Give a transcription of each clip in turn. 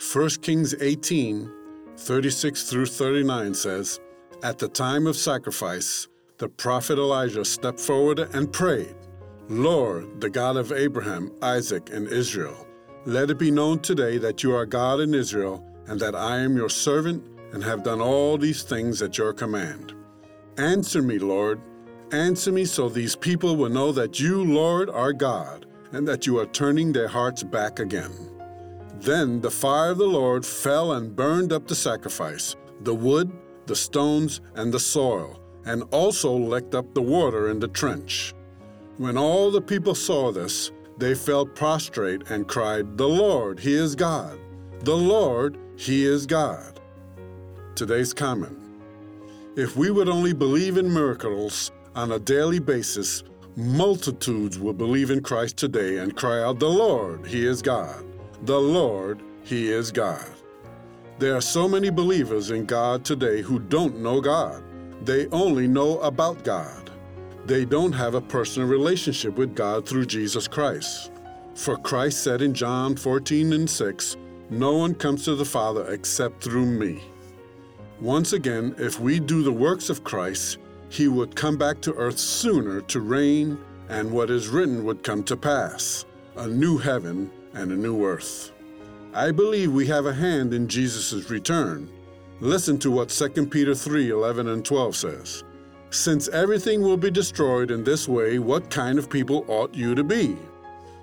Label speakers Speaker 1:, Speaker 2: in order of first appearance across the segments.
Speaker 1: 1 Kings 18, 36 through 39 says, At the time of sacrifice, the prophet Elijah stepped forward and prayed, Lord, the God of Abraham, Isaac, and Israel, let it be known today that you are God in Israel, and that I am your servant, and have done all these things at your command. Answer me, Lord. Answer me so these people will know that you, Lord, are God, and that you are turning their hearts back again. Then the fire of the Lord fell and burned up the sacrifice, the wood, the stones, and the soil, and also licked up the water in the trench. When all the people saw this, they fell prostrate and cried, The Lord, He is God! The Lord, He is God! Today's comment If we would only believe in miracles on a daily basis, multitudes will believe in Christ today and cry out, The Lord, He is God! The Lord, He is God. There are so many believers in God today who don't know God. They only know about God. They don't have a personal relationship with God through Jesus Christ. For Christ said in John 14 and 6, No one comes to the Father except through me. Once again, if we do the works of Christ, He would come back to earth sooner to reign, and what is written would come to pass a new heaven and a new earth. I believe we have a hand in Jesus' return. Listen to what 2 Peter 3 11 and 12 says. Since everything will be destroyed in this way, what kind of people ought you to be?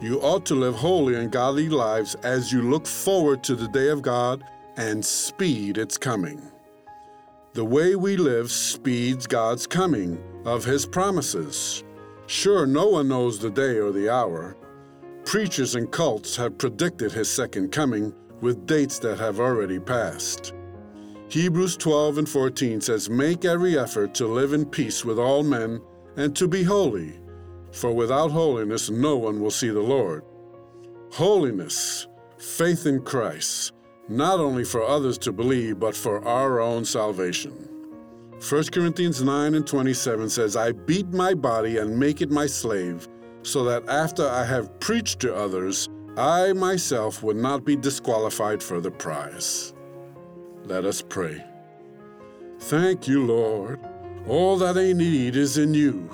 Speaker 1: You ought to live holy and godly lives as you look forward to the day of God and speed its coming. The way we live speeds God's coming of His promises. Sure, no one knows the day or the hour, Preachers and cults have predicted his second coming with dates that have already passed. Hebrews 12 and 14 says, Make every effort to live in peace with all men and to be holy, for without holiness no one will see the Lord. Holiness, faith in Christ, not only for others to believe, but for our own salvation. 1 Corinthians 9 and 27 says, I beat my body and make it my slave so that after I have preached to others, I myself would not be disqualified for the prize. Let us pray. Thank you, Lord. All that I need is in you.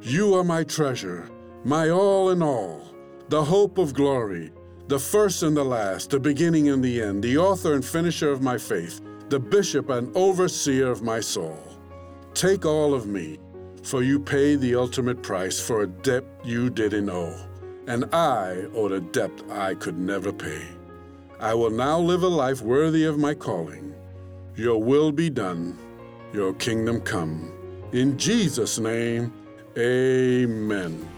Speaker 1: You are my treasure, my all in all, the hope of glory, the first and the last, the beginning and the end, the author and finisher of my faith, the bishop and overseer of my soul. Take all of me for you paid the ultimate price for a debt you didn't owe, and I owed a debt I could never pay. I will now live a life worthy of my calling. Your will be done, your kingdom come. In Jesus' name, amen.